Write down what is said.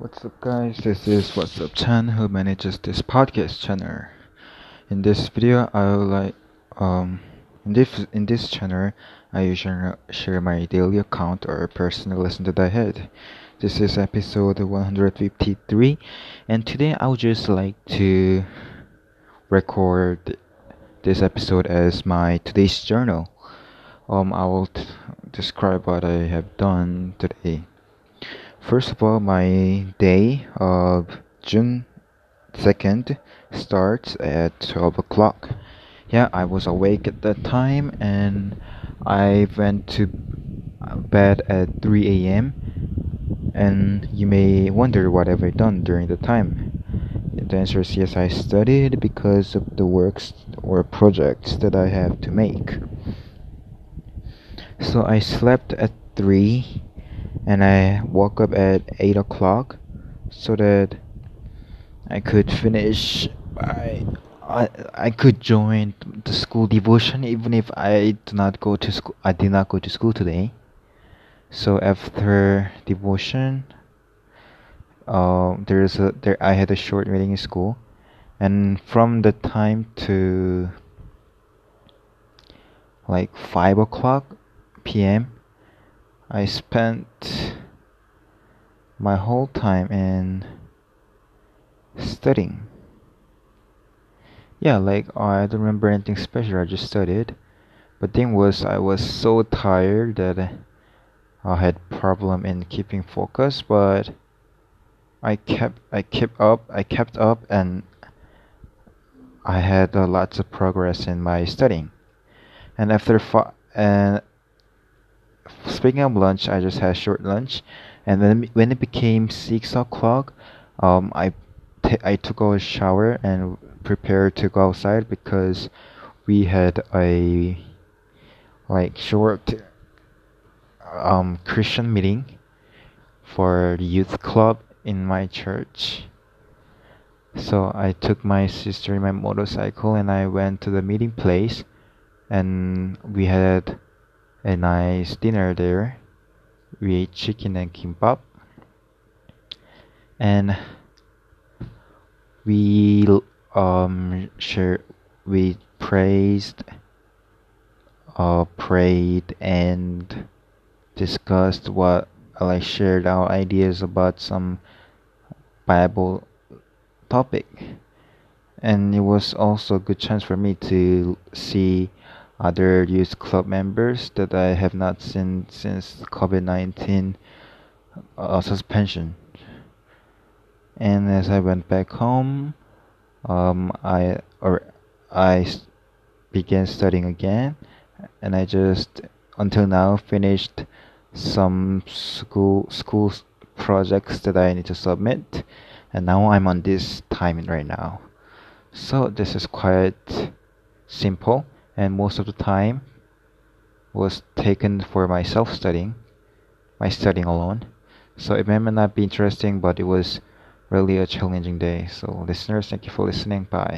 What's up, guys? This is What's Up Chan who manages this podcast channel. In this video, I would like um in this in this channel, I usually share my daily account or personal lesson that I had. This is episode 153, and today I would just like to record this episode as my today's journal. Um, I will t- describe what I have done today. First of all, my day of June 2nd starts at 12 o'clock. Yeah, I was awake at that time and I went to bed at 3 a.m. And you may wonder what have I done during the time. The answer is yes, I studied because of the works or projects that I have to make. So I slept at 3 and I woke up at 8 o'clock so that I could finish by I, I could join the school devotion even if I do not go to school I did not go to school today. So after devotion uh, there's a there I had a short meeting in school. And from the time to like 5 o'clock p.m I spent my whole time in studying. Yeah, like I don't remember anything special. I just studied. But thing was, I was so tired that I had problem in keeping focus. But I kept, I kept up, I kept up, and I had uh, lots of progress in my studying. And after and speaking of lunch, I just had short lunch, and then when it became six o'clock, um, I, t- I took a shower and prepared to go outside because we had a like short um Christian meeting for the youth club in my church. So I took my sister in my motorcycle and I went to the meeting place and we had a nice dinner there. We ate chicken and kimbap. And we um share we praised uh prayed and discussed what like shared our ideas about some Bible topic. And it was also a good chance for me to see other youth club members that I have not seen since COVID 19 uh, suspension. And as I went back home, um, I or I began studying again, and I just until now finished some school school projects that I need to submit, and now I'm on this timing right now. So this is quite simple and most of the time was taken for my self studying, my studying alone. So it may not be interesting, but it was really a challenging day. So, listeners, thank you for listening. Bye.